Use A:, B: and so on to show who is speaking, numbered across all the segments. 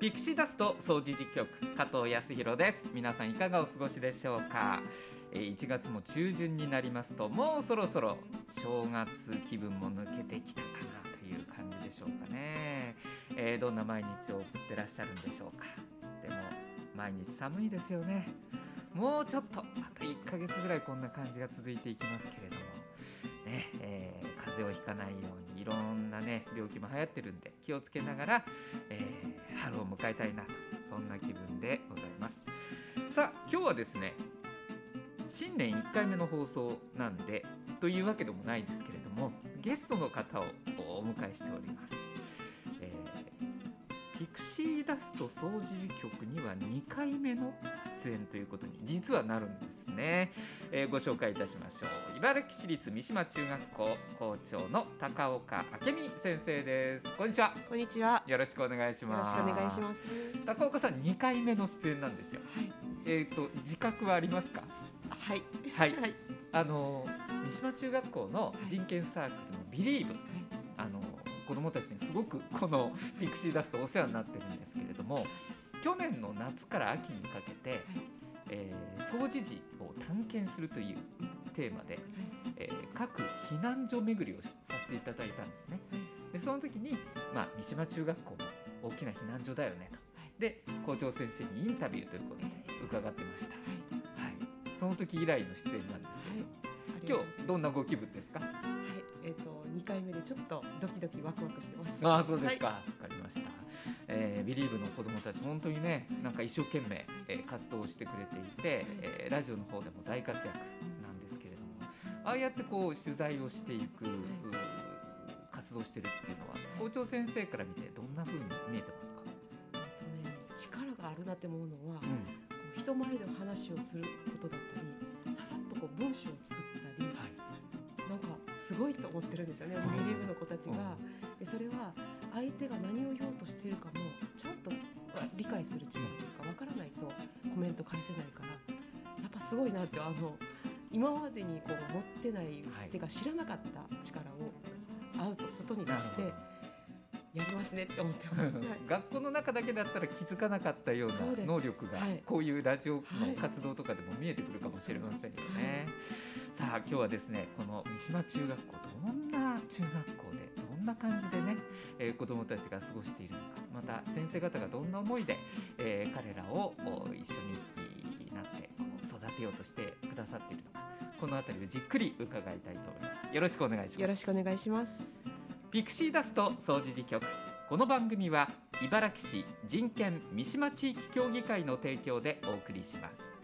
A: ピクシーダスト掃除実局加藤康弘です。皆さんいかがお過ごしでしょうか？え1月も中旬になりますともうそろそろ正月気分も抜けてきたかなという感じでしょうかね、えーどんな毎日を送ってらっしゃるんでしょうか？でも毎日寒いですよね。もうちょっとあと1ヶ月ぐらいこんな感じが続いていきますけれども。ね、えー邪をひかないようにいろんなね病気も流行ってるんで気をつけながら、えー春を迎えたいなとそんな気分でございます。さあ今日はですね新年1回目の放送なんでというわけでもないんですけれどもゲストの方をお迎えしております、えーピクシーダスト掃除局には2回目の出演ということに実はなるんですね、えーご紹介いたしましょう。茨城市立三島中学校校長の高岡明美先生です。こんにちは。
B: こんにちは。
A: よろしくお願いし
B: よろ
A: ます
B: しくお願いします。
A: 高岡さん2回目の出演なんですよ。
B: はい。
A: えっ、と自覚はありますか？
B: はい。
A: はい。
B: はい。
A: あの三島中学校の人権サークルのビリーブ、あの子どもたちにすごくこのピクシーダストお世話になってるんですけれども去年の夏から秋にかけて、えー掃除時を探検するというテーマで、えー各避難所巡りをさせていただいたんですね。でその時に、まあ、三島中学校も大きな避難所だよねと。
B: はい
A: で校長先生にインタビューということで伺ってました。はい、その時以来の出演なんですけど、
B: はい。
A: 今日どんなご気分ですか？
B: はい。えっ、と二回目でちょっとドキドキワクワクしてます。
A: ああそうですか。
B: は
A: わ、かりました。えー、ビリーブの子どもたち本当にねなんか一生懸命、えー活動をしてくれていて、えーラジオの方でも大活躍なんですけれども、ああやってこう取材をしていく、活動してるっていうのは校長先生から見てどんな風に見えてますか？
B: い。ね力があるなって思うのは、
A: うん
B: 人前で話をすることだったり、ささっとこう文章を作ったり、
A: はい。
B: なんかすごいと思ってるんですよね。
A: うん
B: ビリーブの子たちが。でそれは相手が何を言おうとしているかもちゃんと理解する力というかわからないとコメント返せないからやっぱすごいなってあの今までにこう持ってない、
A: はい
B: てか知らなかった力をアウト外に出してやりますねって思ってます。はい
A: 学校の中だけだったら気づかなかったような能力が
B: はい
A: こういうラジオの
B: はい
A: 活動とかでも見えてくるかもしれませんよね。さあ今日はですねこの三島中学校どんな中学校な感じでね、えー子どもたちが過ごしているのかまた先生方がどんな思いで、えー彼らをお一緒になってこう育てようとしてくださっているのかこの辺りをじっくり伺いたいと思います。よろしくお願いします。
B: よろしくお願いします。
A: ピクシーダスト掃除時局この番組は茨城市人権三島地域協議会の提供でお送りします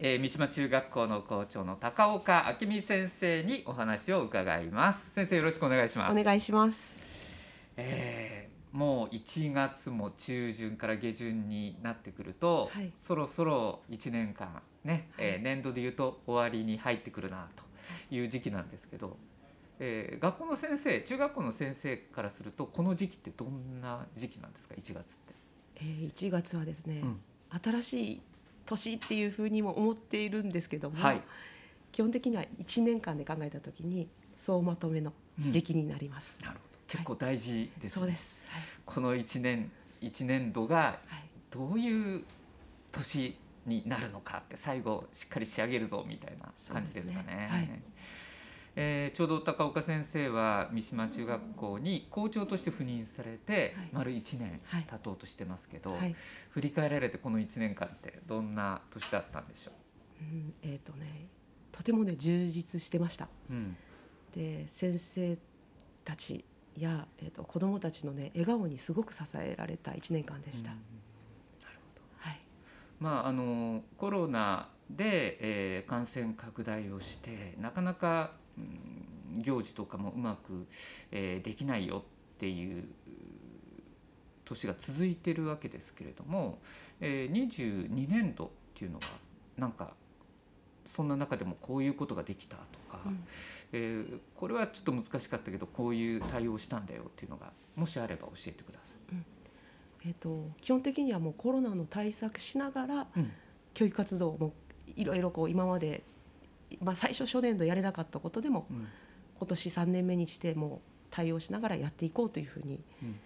A: えー三島中学校の校長の高岡明美先生にお話を伺います。先生よろしくお願いします。
B: お願いします。
A: えーもう1月も中旬から下旬になってくると、
B: はい。
A: そろそろ1年間ね、えー
B: はい。
A: 年度でいうと終わりに入ってくるなという時期なんですけど、えー学校の先生中学校の先生からするとこの時期ってどんな時期なんですか？1月って。
B: えー、1月はですね、
A: うん。
B: 新しい年っていうふうにも思っているんですけども、
A: はい
B: 基本的には1年間で考えた時に総まとめの時期になります。
A: なるほど結構大事ですね、
B: そうです。はい。
A: この1年1年度が
B: はい。
A: どういう年になるのかって最後しっかり仕上げるぞみたいな感じですかね。
B: そうですねはい
A: えーちょうど高岡先生は三島中学校に校長として赴任されて
B: はい
A: 丸1年
B: はい
A: 経とうとしてますけど、
B: はい。
A: 振り返られてこの1年間ってどんな年だったんでしょ
B: う？ん、えっ、とね、とてもね充実してました。
A: う、うん
B: で、先生たちやえっ、と子供たちのね笑顔にすごく支えられた1年間でした。
A: うんなるほど
B: はい。
A: まあ、あのコロナで、えー感染拡大をしてなかなか、うん行事とかもうまく、えーできないよっていうう年が続いてるわけですけれども、えー、22年度っていうのはなんかそんな中でもこういうことができたとか、
B: うん。
A: えーこれはちょっと難しかったけどこういう対応をしたんだよっていうのがもしあれば教えてくださ
B: えっと基本的にはもうコロナの対策しながら
A: い。うん。
B: 教育活動もいろいろこう今まで、まあ、最初初年度やれなかったことでも
A: うん。
B: 今年3年目にしてもう対応しながらやっていこうというふうに
A: うん。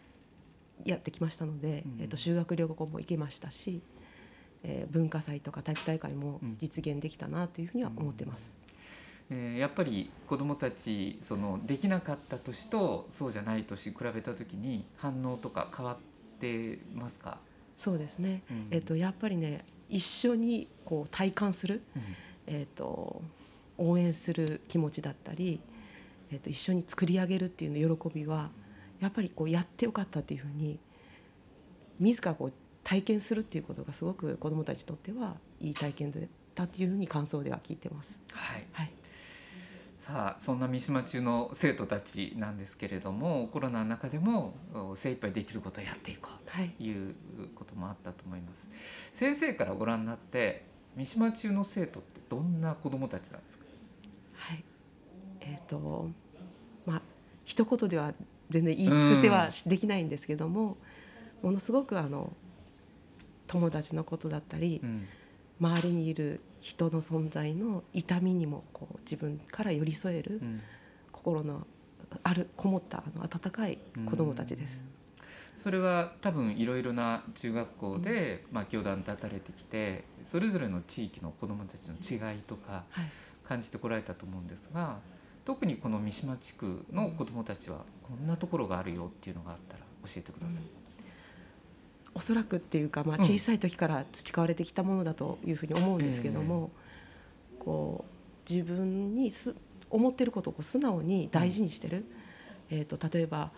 B: やってきましたので、
A: うん
B: えっと修学旅行も行けましたし、えー文化祭とか体育大会も
A: うん。
B: 実現できたなというふうには思ってます。
A: えーやっぱり子どもたちそのできなかった年とそうじゃない年比べた時に反応とか変わってますか、
B: そうですね、
A: うん。
B: えっとやっぱりね一緒にこう体感する、
A: うん
B: えっと応援する気持ちだったり、えっと一緒に作り上げるっていうの喜びはやっぱりこうやってよかったっていうふうに自らこう体験するっていうことがすごく子どもたちにとってはいい体験だったっていうふうに感想では聞いてます。
A: はい、
B: はい、
A: さあそんな三島中の生徒たちなんですけれどもコロナの中でもお精一杯できることをやっていこう
B: はい。
A: ということもあったと思います。先生からご覧になって三島中の生徒ってどんな子どもたちなんですか？
B: はい、えっ、とまあ一言では全然言い尽くせはできないんですけども、ものすごくあの友達のことだったり、
A: うん。
B: 周りにいる人の存在の痛みにもこう自分から寄り添える
A: うん。
B: 心のあるこもったあの温かい子どもたちです。
A: それは多分いろいろな中学校で、まあ、教団立たれてきてそれぞれの地域の子どもたちの違いとか
B: はい。
A: 感じてこられたと思うんですが特にこの三島地区の子どもたちはこんなところがあるよっていうのがあったら教えてください。
B: おそらくっていうか、まあ、
A: うん。
B: 小さい時から培われてきたものだというふうに思うんですけども、こう自分にす思ってることをこう素直に大事にしてる、えー、と例えば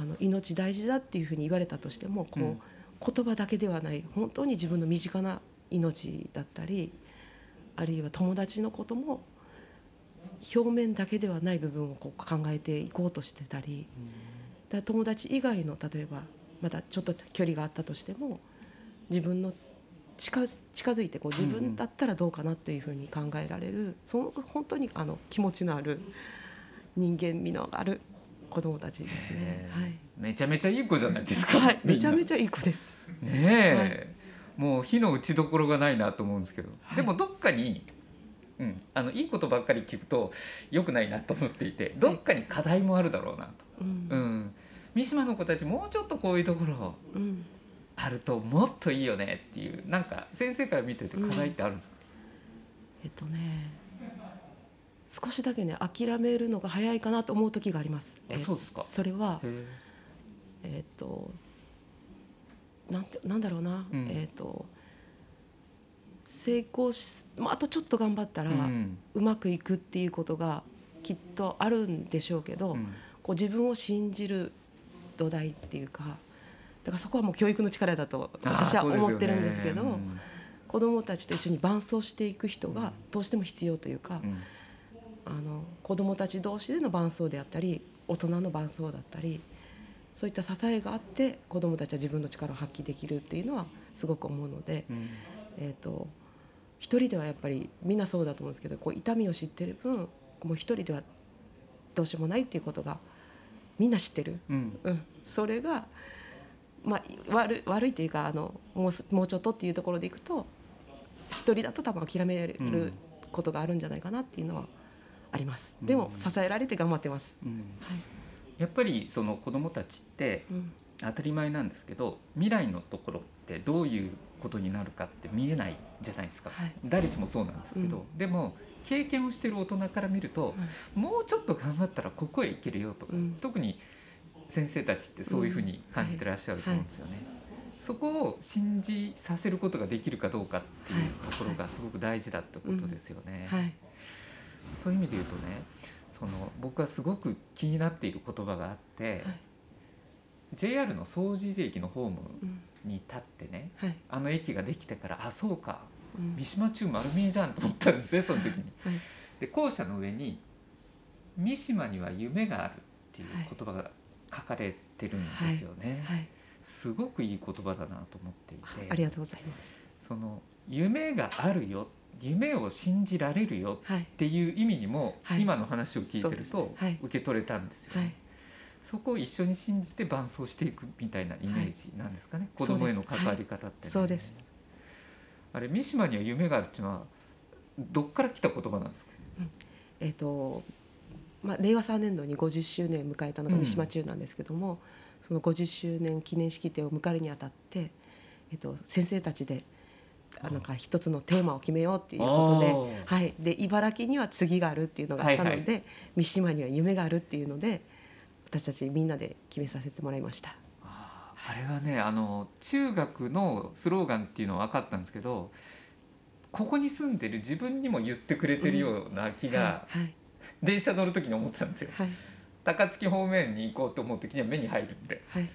B: あの命大事だっていうふうに言われたとしてもこう、
A: うん
B: 言葉だけではない本当に自分の身近な命だったりあるいは友達のことも表面だけではない部分をこう考えていこうとしてたり。だから友達以外の例えばまだちょっと距離があったとしても自分の近づ近づいてこう自分だったらどうかなというふうに考えられる、その本当にあの気持ちのある人間味のある子どもたちですね。はい。
A: めちゃめちゃいい子じゃないですか。
B: はい、めちゃめ
A: ち
B: ちゃいい子です。
A: ゃねえ、もう火の打ちどころがないなと思うんですけど、
B: はい。
A: でもどっかに、うん、あのいいことばっかり聞くと良くないなと思っていてどっかに課題もあるだろうなと。
B: うん。
A: うん、三島の子たちもうちょっとこういうところ
B: うん。
A: あるともっといいよねっていうなんか先生から見てて課題ってあるんですか、
B: えっとね少しだけね諦めるのが早いかなと思う時があります。
A: あ
B: え
A: そうですか。
B: それは
A: へ
B: えっ、となんてなんだろうな、
A: うん。
B: えっ、と成功し、まあ、あとちょっと頑張った
A: え
B: ら、うまくいくっていうことがきっとあるんでしょうけど、
A: うん。
B: こう自分を信じる土台っていうかだからそこはもう教育の力だと私は思ってるんですけど
A: うん。
B: 子どもたちと一緒に伴走していく人がどうしても必要というか、
A: うん
B: あの子どもたち同士での伴走であったり大人の伴走だったりそういった支えがあって子どもたちは自分の力を発揮できるっていうのはすごく思うので、
A: うん。
B: えー、と一人ではやっぱりみんなそうだと思うんですけどこう痛みを知ってる分もう一人ではどうしようもないっていうことがみんな知ってる、
A: うん。
B: うん、それが、まあ、悪い悪いっていうかあのもうすもうちょっとっていうところでいくと一人だと多分諦め
A: うん。
B: ることがあるんじゃないかなっていうのはあります。
A: うん。
B: でも支えられて頑張ってます。
A: うん。
B: はい。
A: やっぱりその子どもたちって
B: うん。
A: 当たり前なんですけど未来のところってどういうことになるかって見えないじゃないですか、
B: はい。
A: 誰しもそうなんですけど、でも経験をしてる大人から見ると、もうちょっと頑張ったらここへ行けるよとか、
B: うん。
A: 特に先生たちってそういうふうに感じてらっしゃると思うんですよね。そこを信じさせることができるかどうかっていうところがすごく大事だってことですよね。
B: はい
A: そういう意味で言うとねその僕はすごく気になっている言葉があって、
B: はい。
A: JR の総除寺駅のホーム
B: うん
A: に立ってね
B: はい。
A: あの駅ができてからあそうか。
B: うん。
A: 三島中丸見えじゃんと思ったんですね その時に。
B: はい。
A: で校舎の上に「三島には夢がある」っていう言葉が書かれてるんですよね。
B: はい。
A: すごくいい言葉だなと思っていて。
B: ありがとうございます。
A: その夢があるよ夢を信じられるよ
B: はい。
A: っていう意味にも、
B: はい。
A: 今の話を聞いてると受け取れたんですよね、
B: はい。
A: そこを一緒に信じて伴走していくみたいなイメージなんですかね、子
B: そうです
A: 供への関わり方って、ね。
B: そうです。
A: あれ三島には夢があるっていうのはどっから来た言葉なんですか？
B: えっ、とまあ令和3年度に50周年を迎えたのが
A: うん。
B: 三島中なんですけども、その50周年記念式典を迎えるにあたって、えっと先生たちであなんか一つのテーマを決めようっていうことで、はい、で茨城には次があるっていうのがあったので、
A: はいは
B: 三島には夢があるっていうので私たちみんなで決めさせてもらいました。
A: あれはねあの中学のスローガンっていうのは分かったんですけどここに住んでる自分にも言ってくれてるような気が、
B: はい。
A: 電車乗る時に思ってたんですよ。
B: はい。
A: 高槻方面に行こうと思う時には目に入るんで。
B: はい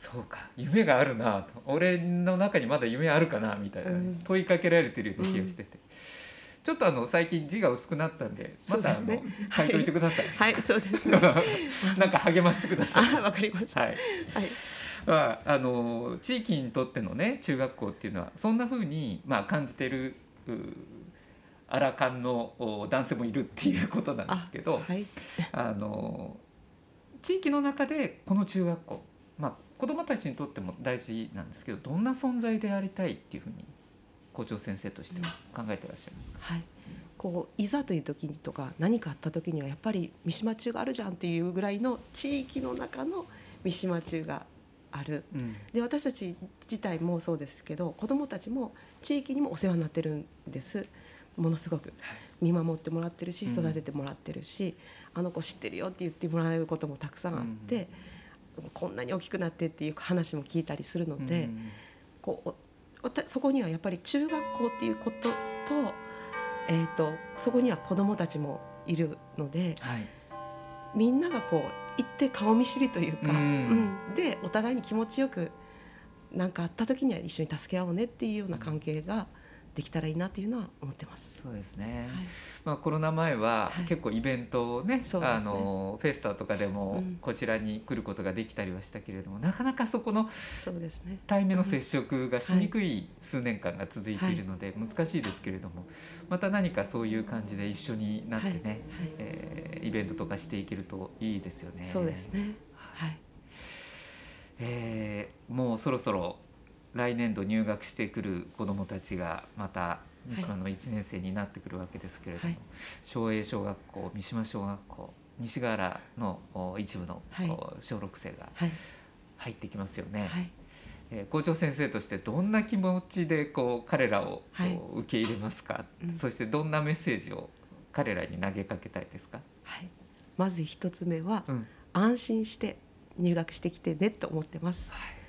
A: そうか夢があるなと。俺の中にまだ夢あるかなみたいなね、
B: うん。
A: 問いかけられてるような気がしてて、ちょっとあの最近字が薄くなったんでまたあの、
B: ね。
A: 書いといてください、
B: はい。そうですね。
A: なんか励ましてください。
B: あわかりました。
A: はい。
B: はい。
A: まあ、あの地域にとってのね中学校っていうのはそんな風にまあ感じてるうアラカンのお男性もいるっていうことなんですけど
B: はい。
A: あの地域の中でこの中学校、まあ、子どもたちにとっても大事なんですけどどんな存在でありたいっていうふうに校長先生としては考えてらっしゃいますか、
B: はい。こういざという時にとか何かあった時にはやっぱり三島中があるじゃんっていうぐらいの地域の中の三島中がある。
A: うん。
B: で私たち自体もそうですけど子どもたちも地域にもお世話になってるんです。ものすごく。見守ってもらってるし
A: うん。
B: 育ててもらってるし、あの子知ってるよって言ってもらえることもたくさんあって、こんなに大きくなってっていう話も聞いたりするので、
A: うん。
B: こうそこにはやっぱり中学校っていうことと,、えー、とそこには子どもたちもいるので
A: はい。
B: みんながこう行って顔見知りというか、
A: うん。
B: うん。でお互いに気持ちよく何かあった時には一緒に助け合おうねっていうような関係ができたらいいなっていうのは思ってます。
A: そうですね、
B: はい。
A: まあ、コロナ前は
B: はい。
A: 結構イベントをね,、
B: そうですね。
A: あのフェスタとかでも
B: うん。
A: こちらに来ることができたりはしたけれども、なかなかそこの
B: そうですね。
A: 対面の接触がしにくい数年間が続いているので難しいですけれどもまた何かそういう感じで一緒になってね、
B: はい。はい。
A: えーイベントとかしていけるといいですよね。
B: そうですね。はい。
A: えーもうそろそろ来年度入学してくる子どもたちがまた三島の1年生になってくるわけですけれども、
B: はい。
A: 松栄小学校三島小学校西ヶ原のお一部の、小6生が
B: はい。
A: 入ってきますよね、
B: はい。
A: えー校長先生としてどんな気持ちでこう彼らを、受け入れますか、
B: うん。
A: そしてどんなメッセージを彼らに投げかけたいですか、
B: はい。まず一つ目は
A: うん。
B: 安心して入学してきてねと思ってます。
A: はい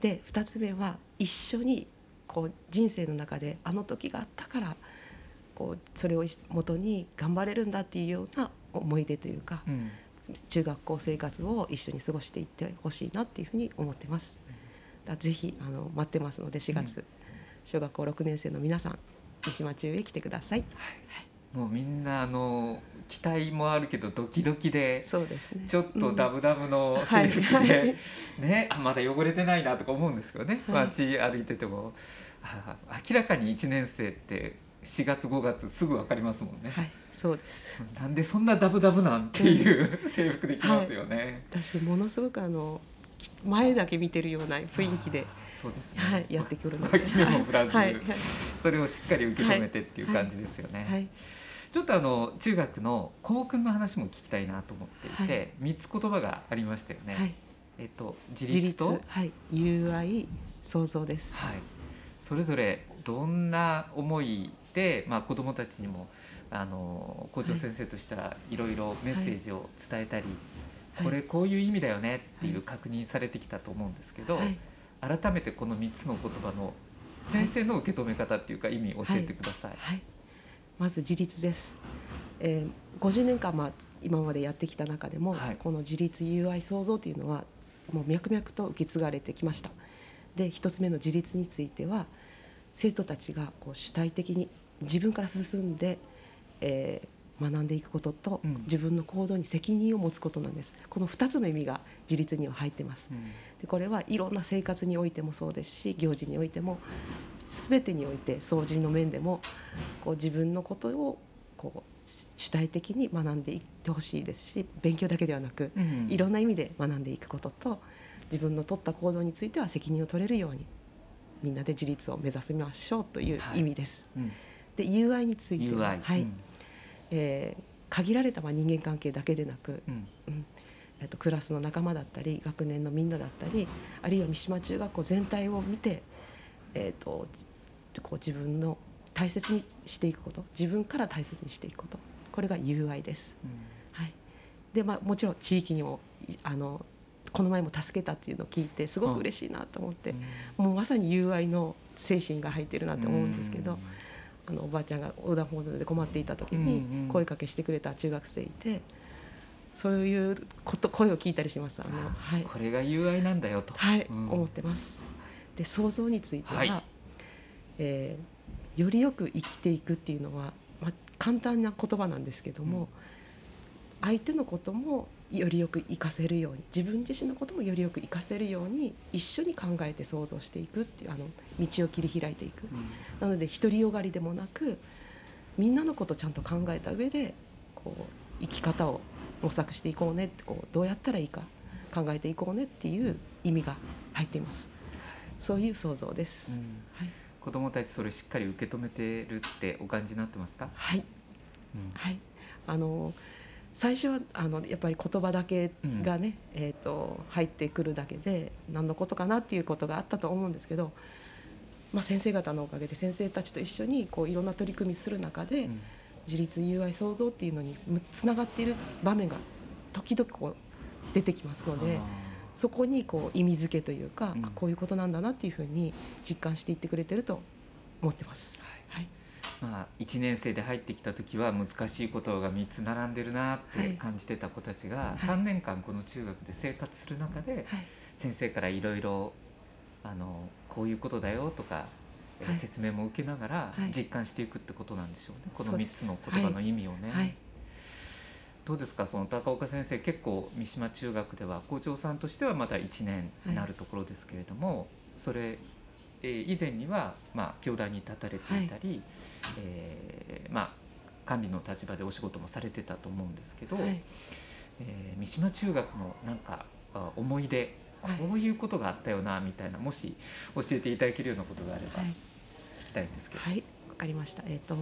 B: で2つ目は一緒にこう人生の中であの時があったからこうそれを元に頑張れるんだっていうような思い出というか
A: うん
B: 中学校生活を一緒に過ごしていってほしいなっていうふうに思ってます。だぜひあの待ってますので4月、
A: うん
B: 小学校6年生の皆さん三島中へ来てください。
A: もうみんなあの期待もあるけどドキドキで
B: そうですね。
A: ちょっとダブダブの
B: うん
A: 制服
B: はい。
A: で、ねあまだ汚れてないなとか思うんですけどね、
B: はい。
A: 街歩いててもあ明らかに1年生って4月5月すぐ分かりますもんね、
B: はい、そうです。
A: なんでそんなダブダブなんていう 制服できますよね、
B: 私ものすごくあのき前だけ見てるような雰囲気で、
A: そうですね、
B: はい、やってくるので、はい。
A: それをしっかり受け止めてっていう感じですよね、
B: はい、
A: ちょっとあの中学の校訓の話も聞きたいなと思っていて、
B: はい。
A: 三つ言葉がありましたよね、
B: はい、
A: えっと自
B: 自立
A: 立と、
B: はい、友愛、創造です。
A: はい、それぞれどんな思いで、まあ、子どもたちにもあの校長先生としたらいろいろメッセージを伝えたり、
B: はい。
A: これこういう意味だよねっていう確認されてきたと思うんですけど、
B: はい、
A: 改めてこの3つの言葉の先生の受け止め方っていうか意味教えてください。
B: はい、まず自立です。えー、50年間まあ今までやってきた中でも、
A: はい。
B: この自立友愛創造というのはもう脈々と受け継がれてきました。で一つ目の自立については生徒たちがこう主体的に自分から進んで、えー学んでいくことと、
A: うん。
B: 自分の行動に責任を持つことなんです。この2つの意味が自立には入ってます。
A: うん。
B: でこれはいろんな生活においてもそうですし行事においても全てにおいて掃除の面でもこう自分のことをこう主体的に学んでいってほしいですし勉強だけではなく
A: うん。
B: いろんな意味で学んでいくことと自分の取った行動については責任を取れるようにみんなで自立を目指しましょうという意味です。
A: うん。
B: で UI については、はい
A: うん。
B: えー限られたまあ人間関係だけでなく、
A: うん。
B: えっと、クラスの仲間だったり学年のみんなだったりあるいは三島中学校全体を見て、えっと、じこう自分の大切にしていくこと自分から大切にしていくことこれが UI です。はい、でまあもちろん地域にもいあのこの前も助けたっていうのを聞いてすごく嬉しいなと思って、もうまさに UI の精神が入ってるなって思うんですけど、あのおばあちゃんが横断歩道で困っていた時に
A: うんうん。
B: 声かけしてくれた中学生いてそういうこと声を聞いたりします。あの、はい。
A: これが UI なんだよと。
B: はい。
A: うん。
B: 思ってます。で想像については、
A: はい。
B: えーよりよく生きていくっていうのは、まあ、簡単な言葉なんですけども、
A: うん。
B: 相手のこともよりよく活かせるように自分自身のこともよりよく活かせるように一緒に考えて想像していくっていうあの道を切り開いていく。
A: うん。
B: なので独りよがりでもなくみんなのことをちゃんと考えた上でこう生き方を模索していこうねってこうどうやったらいいか考えていこうねっていう意味が入っていますそういう想像です、
A: うん。
B: はい、
A: 子供たちそれしっかり受け止めてるってお感じになってますか？
B: はい。
A: うん。
B: はい。あの最初はあのやっぱり言葉だけがね、えー、と入ってくるだけで何のことかなっていうことがあったと思うんですけど、まあ、先生方のおかげで先生たちと一緒にこういろんな取り組みする中で、
A: うん。
B: 自立 UI 創造っていうのにつながっている場面が時々こう出てきますのでそこにこう意味付けというか、
A: うん。
B: あこういうことなんだなっていうふうに実感していってくれてると思ってます。はい、
A: まあ、1年生で入ってきた時は難しいことが3つ並んでるなって
B: はい。
A: 感じてた子たちが
B: はい。
A: 3年間この中学で生活する中で
B: はい、
A: 先生からいろいろあのこういうことだよとか、説明も受けながら
B: はい。
A: 実感していくってことなんでしょうね、この3
B: そうです。
A: つの言葉の意味をね。
B: はい、
A: どうですか？その高岡先生結構三島中学では校長さんとしてはまだ1年になるところですけれども、それ、えー以前にはまあ教壇に立たれていたり、えーまあ管理の立場でお仕事もされてたと思うんですけど、
B: はい、
A: えー三島中学のなんかあ思い出
B: はい
A: こういうことがあったよなみたいなもし教えていただけるようなことがあれば
B: はい
A: 聞きたいんですけど。
B: はい、わかりました。えっ、と。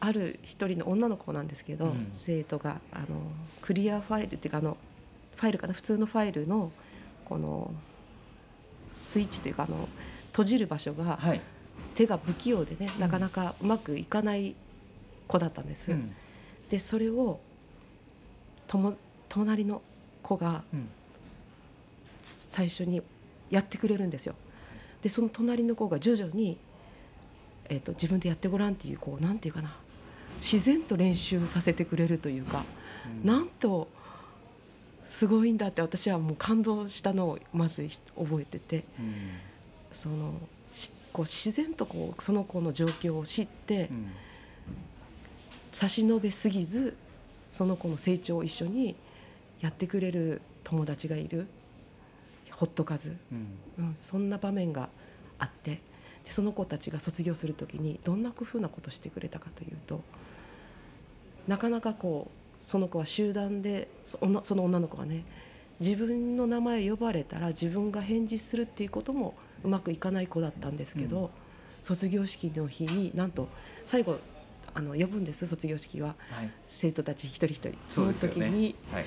B: ある一人の女の子なんですけど、
A: うん。
B: 生徒があのクリアファイルっていうかあのファイルかな？普通のファイルのこのスイッチというかあの閉じる場所が
A: はい、
B: 手が不器用でね、
A: うん。
B: なかなかうまくいかない子だったんです。
A: うん。
B: でそれをとも隣の子が
A: うん。
B: 最初にやってくれるんですよ。でその隣の子が徐々に、えー、と自分でやってごらんっていうこうなんていうかな自然と練習させてくれるというか、
A: うん。
B: なんとすごいんだって私はもう感動したのをまず覚えてて
A: うん。
B: そのしこう自然とこうその子の状況を知って
A: うん。
B: 差し伸べすぎずその子の成長を一緒にやってくれる友達がいるほっとかず。
A: うん。
B: うん、そんな場面があってでその子たちが卒業する時にどんな工夫なことしてくれたかというとなかなかこうその子は集団でその女の子がね自分の名前呼ばれたら自分が返事するっていうこともうまくいかない子だったんですけど、
A: うん。
B: 卒業式の日になんと最後あの呼ぶんです卒業式は。
A: はい。
B: 生徒たち一人一人。その時に
A: はい。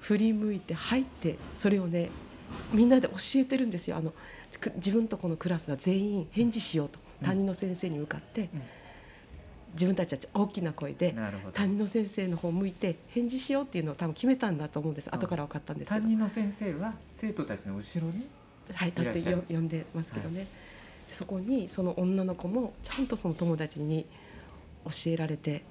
B: 振り向いて入ってそれをねみんなで教えてるんですよ。あのく自分とこのクラスは全員返事しようと
A: うん。
B: 担任の先生に向かって、
A: うん。
B: 自分たちは大きな声で担任の先生の方を向いて返事しようっていうのを多分決めたんだと思うんです。
A: うん。
B: 後から分かったんですけど。
A: 担、任の先生は生徒たちの後ろに
B: はい、立って呼んでますけどね、でそこにその女の子もちゃんとその友達に教えられて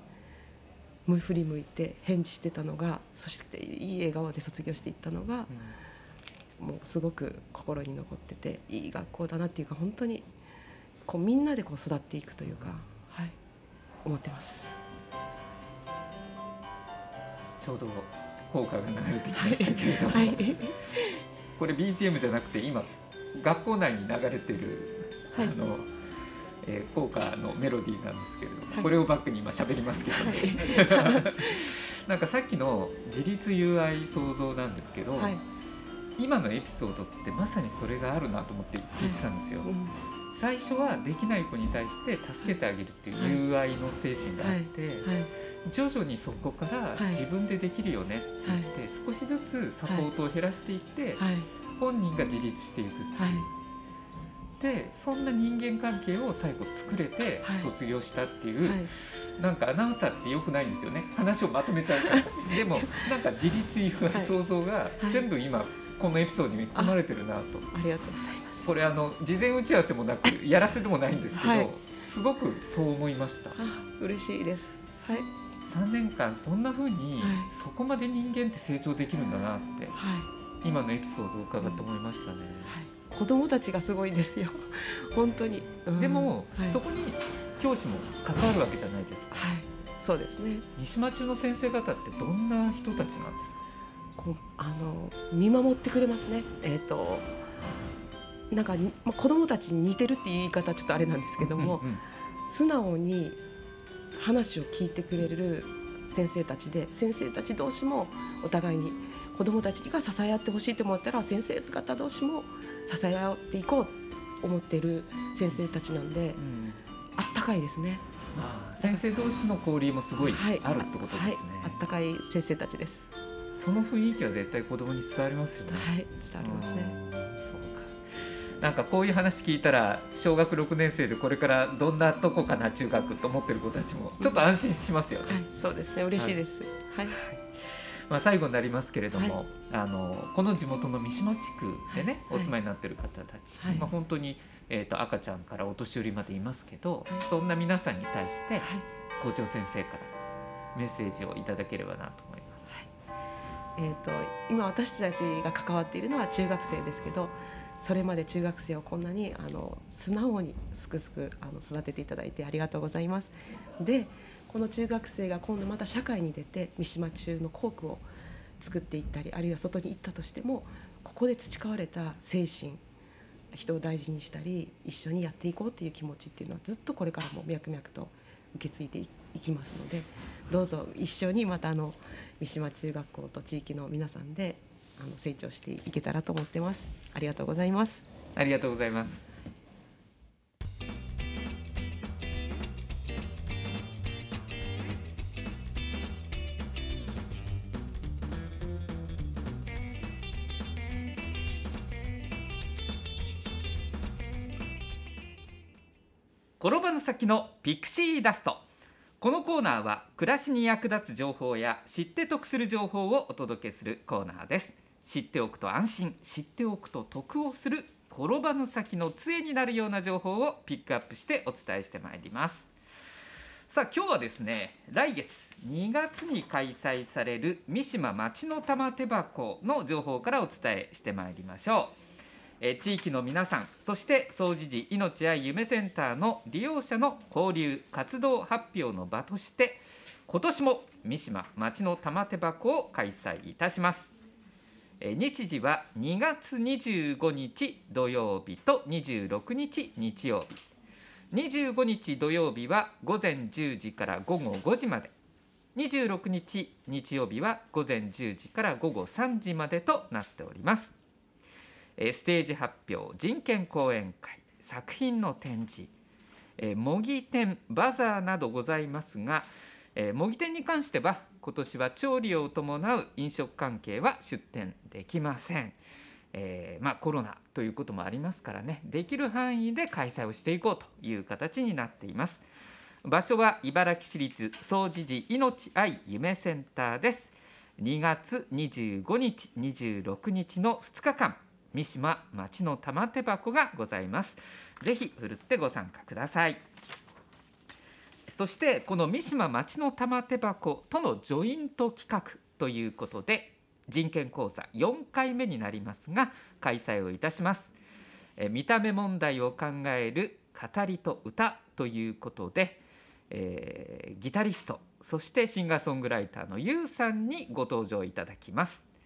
B: む振り向いて返事してたのがそしていい笑顔で卒業していったのが、もうすごく心に残ってていい学校だなっていうか本当にこうみんなでこう育っていくというか、はい、思ってます。
A: ちょうど効果が流れてきましたけれども、
B: はい、
A: これ BGM じゃなくて今学校内に流れてる
B: はい。
A: あの、えー、効果のメロディーなんですけれども、
B: はい。
A: これをバックに今喋りますけどね、なんかさっきの自立友愛創造なんですけど、
B: はい
A: 今のエピソードってまさにそれがあるなと思って聞いてたんですよ。
B: うん
A: 最初はできない子に対して助けてあげるっていう友愛の精神があって、
B: はい。
A: 徐々にそこから
B: はい。
A: 自分でできるよねって言って、少しずつサポートを減らしていって、
B: はい。
A: 本人が自立していく
B: はい。
A: でそんな人間関係を最後作れて
B: はい。
A: 卒業したっていう、
B: はい。
A: なんかアナウンサーってよくないんですよね話をまとめちゃうからでもなんか自立友愛
B: はい
A: 想像が
B: い
A: 全部今このエピソードに含まれてるなと。
B: ありがとうございます。
A: これあの事前打ち合わせもなくやらせでもないんですけど、
B: はい。
A: すごくそう思いました。
B: あ嬉しいです。はい。
A: 3年間そんな風に、
B: はい。
A: そこまで人間って成長できるんだなって
B: はい。
A: 今のエピソードを伺って思いましたね、
B: 子供たちがすごいですよ。本当に、うん。
A: でも、
B: はい、
A: そこに教師も関わるわけじゃないですか。
B: はい。そうですね。
A: 三島中の先生方ってどんな人たちなんですか？
B: あの見守ってくれますね。えっ、となんかにまあ子供たちに似てるっていう言い方はちょっとあれなんですけども、
A: うんうん
B: 素直に話を聞いてくれる先生たちで先生たち同士もお互いに子どもたちが支え合ってほしいと思ったら先生方同士も支え合っていこうと思っている先生たちなんで
A: うん。
B: あったかいですね。
A: 先生同士の交流もすごい
B: はい。
A: あるってことですね、
B: はい、あったかい先生たちです。
A: その雰囲気は絶対子供に伝わりますよね。
B: はい、伝わりますね。
A: うん。そうか。なんかこういう話聞いたら小学6年生でこれからどんなとこかな中学と思ってる子たちもちょっと安心しますよね。
B: はい、そうですね。嬉しいです。はい、
A: まあ、最後になりますけれども、あのこの地元の三島地区でね、
B: はい。
A: お住まいになってる方たち、
B: はい。
A: まあ、本当に、えー、と赤ちゃんからお年寄りまでいますけど、
B: はい。
A: そんな皆さんに対して
B: はい、
A: 校長先生からメッセージをいただければなと思います。
B: えっ、と今私たちが関わっているのは中学生ですけど、それまで中学生をこんなにあの素直にすくすくあの育てていただいてありがとうございます。で、この中学生が今度また社会に出て三島中の校区を作っていったり、あるいは外に行ったとしても、ここで培われた精神。人を大事にしたり一緒にやっていこうっていう気持ちっていうのはずっとこれからも脈々と受け継いでいきますのでどうぞ一緒にまたあの三島中学校と地域の皆さんであの成長していけたらと思ってます。ありがとうございます。
A: ありがとうございます。転ばぬ先のピクシーダストこのコーナーは暮らしに役立つ情報や知って得する情報をお届けするコーナーです。知っておくと安心知っておくと得をする転ばぬ先の杖になるような情報をピックアップしてお伝えしてまいります。さあ今日はですね来月2月に開催される三島町の玉手箱の情報からお伝えしてまいりましょう。え地域の皆さんそして総持寺命愛夢センターの利用者の交流活動発表の場として今年も三島町の玉手箱を開催いたします。え日時は2月25日土曜日と26日日曜日。25日土曜日は午前10時から午後5時まで。26日日曜日は午前10時から午後3時までとなっております。ステージ発表人権講演会作品の展示模擬店バザーなどございますが、模擬店に関しては今年は調理を伴う飲食関係は出店できません、えーまあ、コロナということもありますからねできる範囲で開催をしていこうという形になっています。場所は茨城市立総持寺命愛夢センターです。2月25日26日の2日間三島町の玉手箱がございます。ぜひふるってご参加ください。そしてこの三島町の玉手箱とのジョイント企画ということで人権講座4回目になりますが開催をいたします。え見た目問題を考える語りと歌ということで、えーギタリストそしてシンガーソングライターのゆうさんにご登場いただきます。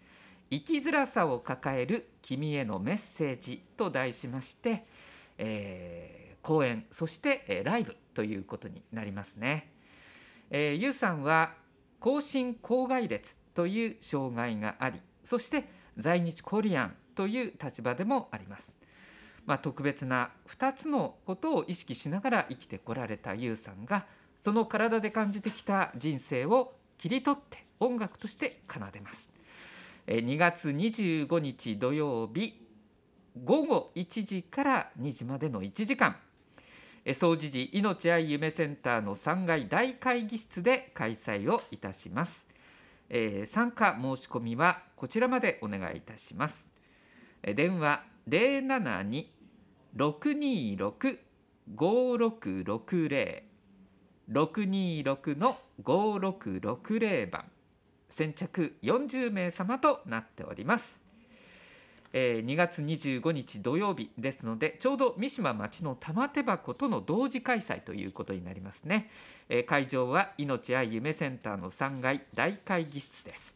A: 生きづらさを抱える君へのメッセージと題しまして、えー公演そして、えーライブということになりますね。えー、ゆうさんは後進口外列という障害がありそして在日コリアンという立場でもあります。まあ、特別な2つのことを意識しながら生きてこられたゆうさんがその体で感じてきた人生を切り取って音楽として奏でます。えー2月25日土曜日午後1時から2時までの1時間。え総持寺いのち愛夢センターの3階大会議室で開催をいたします、えー参加申し込みはこちらまでお願いいたします。え電話072-626-5660 626の5660番。先着40名様となっております、えー2月25日土曜日ですのでちょうど三島町の玉手箱との同時開催ということになりますね、えー会場は命愛夢センターの3階大会議室です。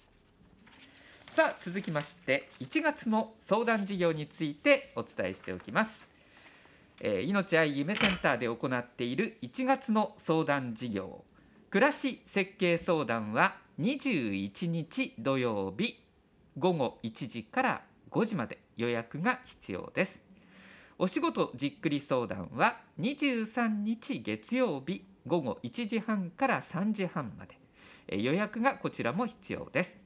A: さあ続きまして1月の相談事業についてお伝えしておきます。えー、命愛夢センターで行っている1月の相談事業。暮らし設計相談は21日土曜日午後1時から5時まで予約が必要です。お仕事じっくり相談は23日月曜日午後1時半から3時半まで。予約がこちらも必要です。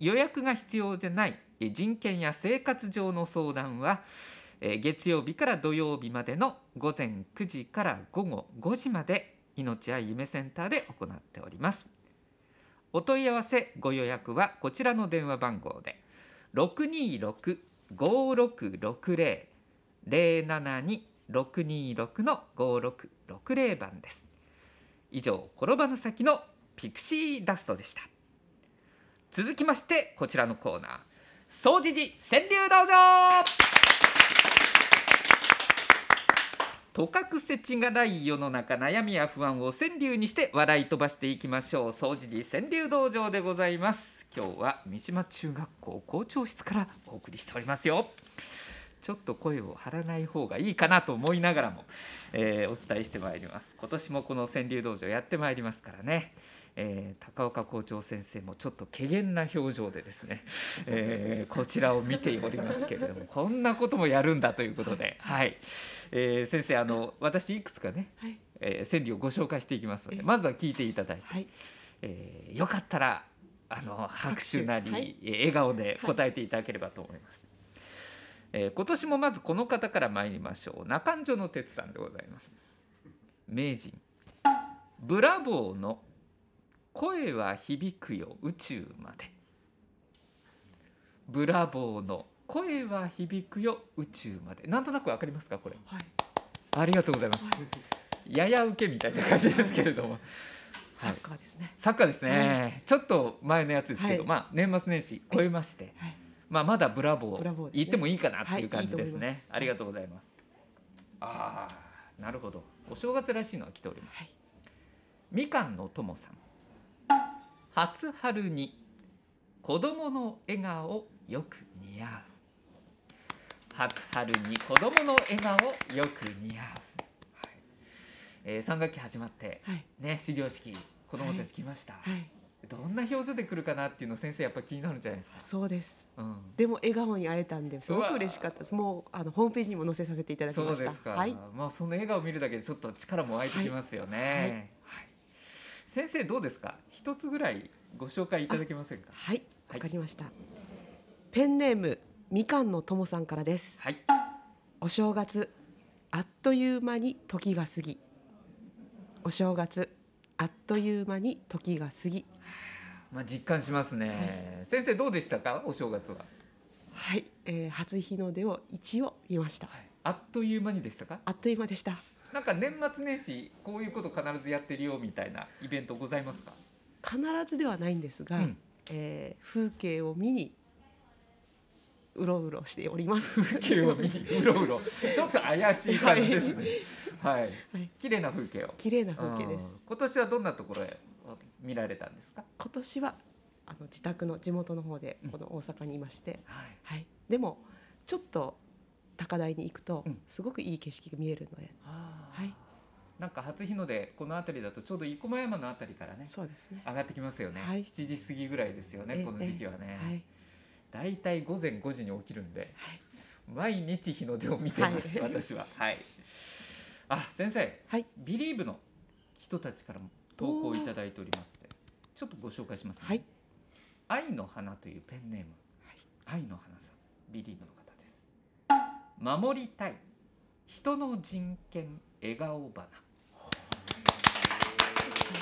A: 予約が必要でない人権や生活上の相談は月曜日から土曜日までの午前9時から午後5時まで命愛夢センターで行っております。お問い合わせご予約はこちらの電話番号で。626-5660 072-626の5660番です。以上転ばぬ先のピクシーダストでした。続きましてこちらのコーナー。総持寺川柳道場とかくせちがない世の中悩みや不安を川柳にして笑い飛ばしていきましょう。総持寺川柳道場でございます。今日は三島中学校校長室からお送りしておりますよ。ちょっと声を張らない方がいいかなと思いながらも、えーお伝えしてまいります。今年もこの川柳道場やってまいりますからね。えー高岡校長先生もちょっと怪げな表情でですね、えーこちらを見ておりますけれども こんなこともやるんだということで、はい。えー先生あの私いくつかね、
B: はい。
A: えー川柳をご紹介していきますので
B: え
A: まずは聞いていただいて、
B: はい。
A: えーよかったらあの拍手なり、
B: はい。
A: えー笑顔で答えていただければと思います、えー今年もまずこの方から参りましょう。中条の哲さんでございます。名人。ブラボーの声は響くよ宇宙まで。ブラボーの声は響くよ宇宙まで。なんとなくわかりますかこれ。
B: はい。
A: ありがとうございます。やや受けみたいな感じですけれども。
B: サッカーですね。
A: サッカーですね、
B: は
A: ちょっと前のやつですけど、
B: はい。
A: まあ年末年始超えまして、
B: はい。
A: まあまだブラボー言ってもいいかなっていう
B: はい。
A: 感じですね、ありがとうございます。ああなるほど。お正月らしいのは来ております。
B: はい。
A: みかんのともさん初春に子供の笑顔よく似合う。初春に子供の笑顔よく似合う、はい。えー、3学期始まって
B: はい。
A: ね始業式子供たち来ました、
B: はい。
A: どんな表情で来るかなっていうの先生やっぱ気になるんじゃないですか、
B: そうです。
A: うん、
B: でも笑顔に会えたんですごく嬉しかったです。もうあのホームページにも載せさせていただきました。
A: そうですか、
B: はい。
A: まあその笑顔を見るだけでちょっと力も湧いてきますよね、はい先生どうですか？一つぐらいご紹介いただけませんか？
B: はい
A: はい。
B: わかりました、ペンネームみかんのともさんからです。
A: はい。
B: お正月あっという間に時が過ぎ。お正月あっという間に時が過ぎ。
A: まあ実感しますね、先生どうでしたか？お正月は、
B: はい、えー、初日の出を一応見ました。
A: あっという間にでしたか？
B: あっという間でした
A: なんか年末年始こういうこと必ずやってるよみたいなイベントございますか？
B: 必ずではないんですが、
A: うん。
B: えー風景を見にうろうろしております。
A: 風景を見に？うろうろ。ちょっと怪しい感じですね。はい、
B: はい。
A: 綺麗な風景を。
B: 綺麗な風景です。
A: うん。今年はどんなところへ見られたんですか？
B: 今年はあの自宅の地元の方で
A: うん
B: この大阪にいまして、
A: はい。
B: はい、でもちょっと高台に行くと
A: うん。
B: すごくいい景色が見えるので、はい。
A: なんか初日の出この辺りだとちょうど生駒山の辺りからね
B: そうですね。
A: 上がってきますよね、
B: はい。
A: 7時過ぎぐらいですよね
B: ええ
A: この時期はね、
B: はい
A: だい。たい午前5時に起きるんで
B: はい。
A: 毎日日の出を見てます、
B: はい。
A: 私は。はい。あ先生
B: はい。
A: ビリーブの人たちからも投稿いただいておりますのでちょっとご紹介しますね、
B: はい。
A: 愛の花というペンネーム、愛の花さん。ビリーブの方守りたい。人の人権笑顔花。
B: さ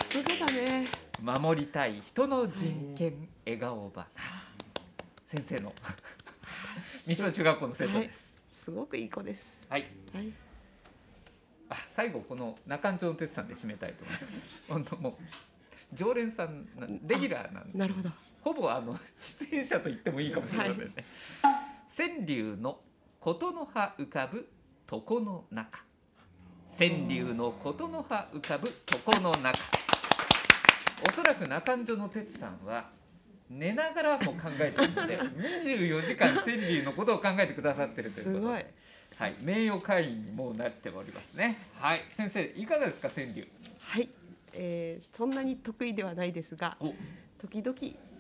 B: すがだね。
A: 守りたい。人の人権笑顔花。先生の。三島中学校の生徒です。
B: すごくいい子です。
A: はい、
B: はい。
A: あ最後この中町の哲さんで締めたいと思います。もう常連さんレギュラーなんで
B: なるほど。
A: ほぼあの出演者と言ってもいいかもしれませんね、川柳の琴の葉浮かぶ床の中。川柳の琴の葉浮かぶ床の中。おそらく中条の哲さんは寝ながらも考えてるので24時間川柳のことを考えてくださってるということ。で
B: すごい。
A: はい、名誉会員にもうなっておりますね。はい。先生いかがですか川柳？
B: はい。えー、そんなに得意ではないですが、
A: お。
B: 時々、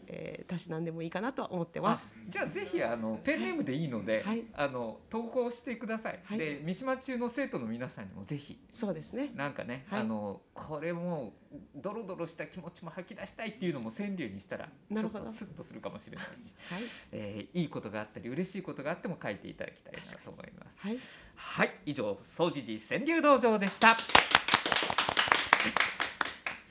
B: えー、たしなんでもいいかなとは思ってます。
A: じゃあぜひあのペンネームでいいので、
B: はい
A: あの投稿してください。
B: はい
A: で三島中の生徒の皆さんにもぜひ
B: そうですね。
A: なんかね、
B: はい
A: あのこれもうドロドロした気持ちも吐き出したいっていうのも川柳にしたらちょっとスッとするかもしれないし、
B: はい。
A: えーいいことがあったり嬉しいことがあっても書いていただきたいなと思います。
B: はい。
A: はい、以上総持寺川柳道場でした。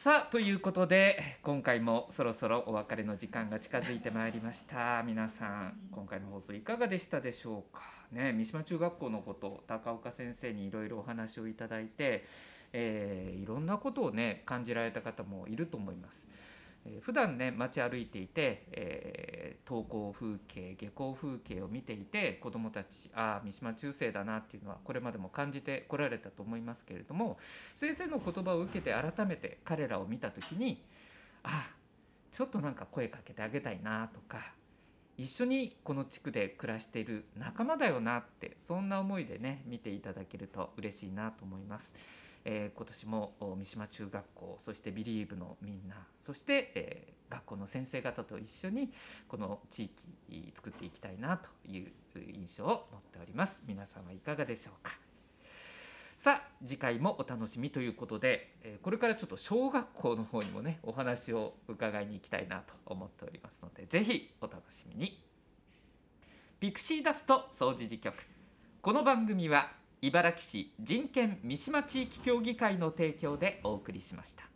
A: さあということで今回もそろそろお別れの時間が近づいてまいりました皆さん今回の放送いかがでしたでしょうか？ね三島中学校のこと高岡先生にいろいろお話をいただいて、えーいろんなことをね感じられた方もいると思います。えー普段ね街歩いていて、えー登校風景下校風景を見ていて子どもたちああ三島中世だなっていうのはこれまでも感じてこられたと思いますけれども先生の言葉を受けて改めて彼らを見た時にああちょっとなんか声かけてあげたいなとか一緒にこの地区で暮らしている仲間だよなってそんな思いでね見ていただけると嬉しいなと思います。えー今年も三島中学校そしてビリーブのみんなそして、えー学校の先生方と一緒にこの地域作っていきたいなという印象を持っております。皆さんはいかがでしょうか。さあ次回もお楽しみということで、えーこれからちょっと小学校の方にもねお話を伺いに行きたいなと思っておりますのでぜひお楽しみに。ピクシーダスト総除事局。この番組は茨城市人権三島地域協議会の提供でお送りしました。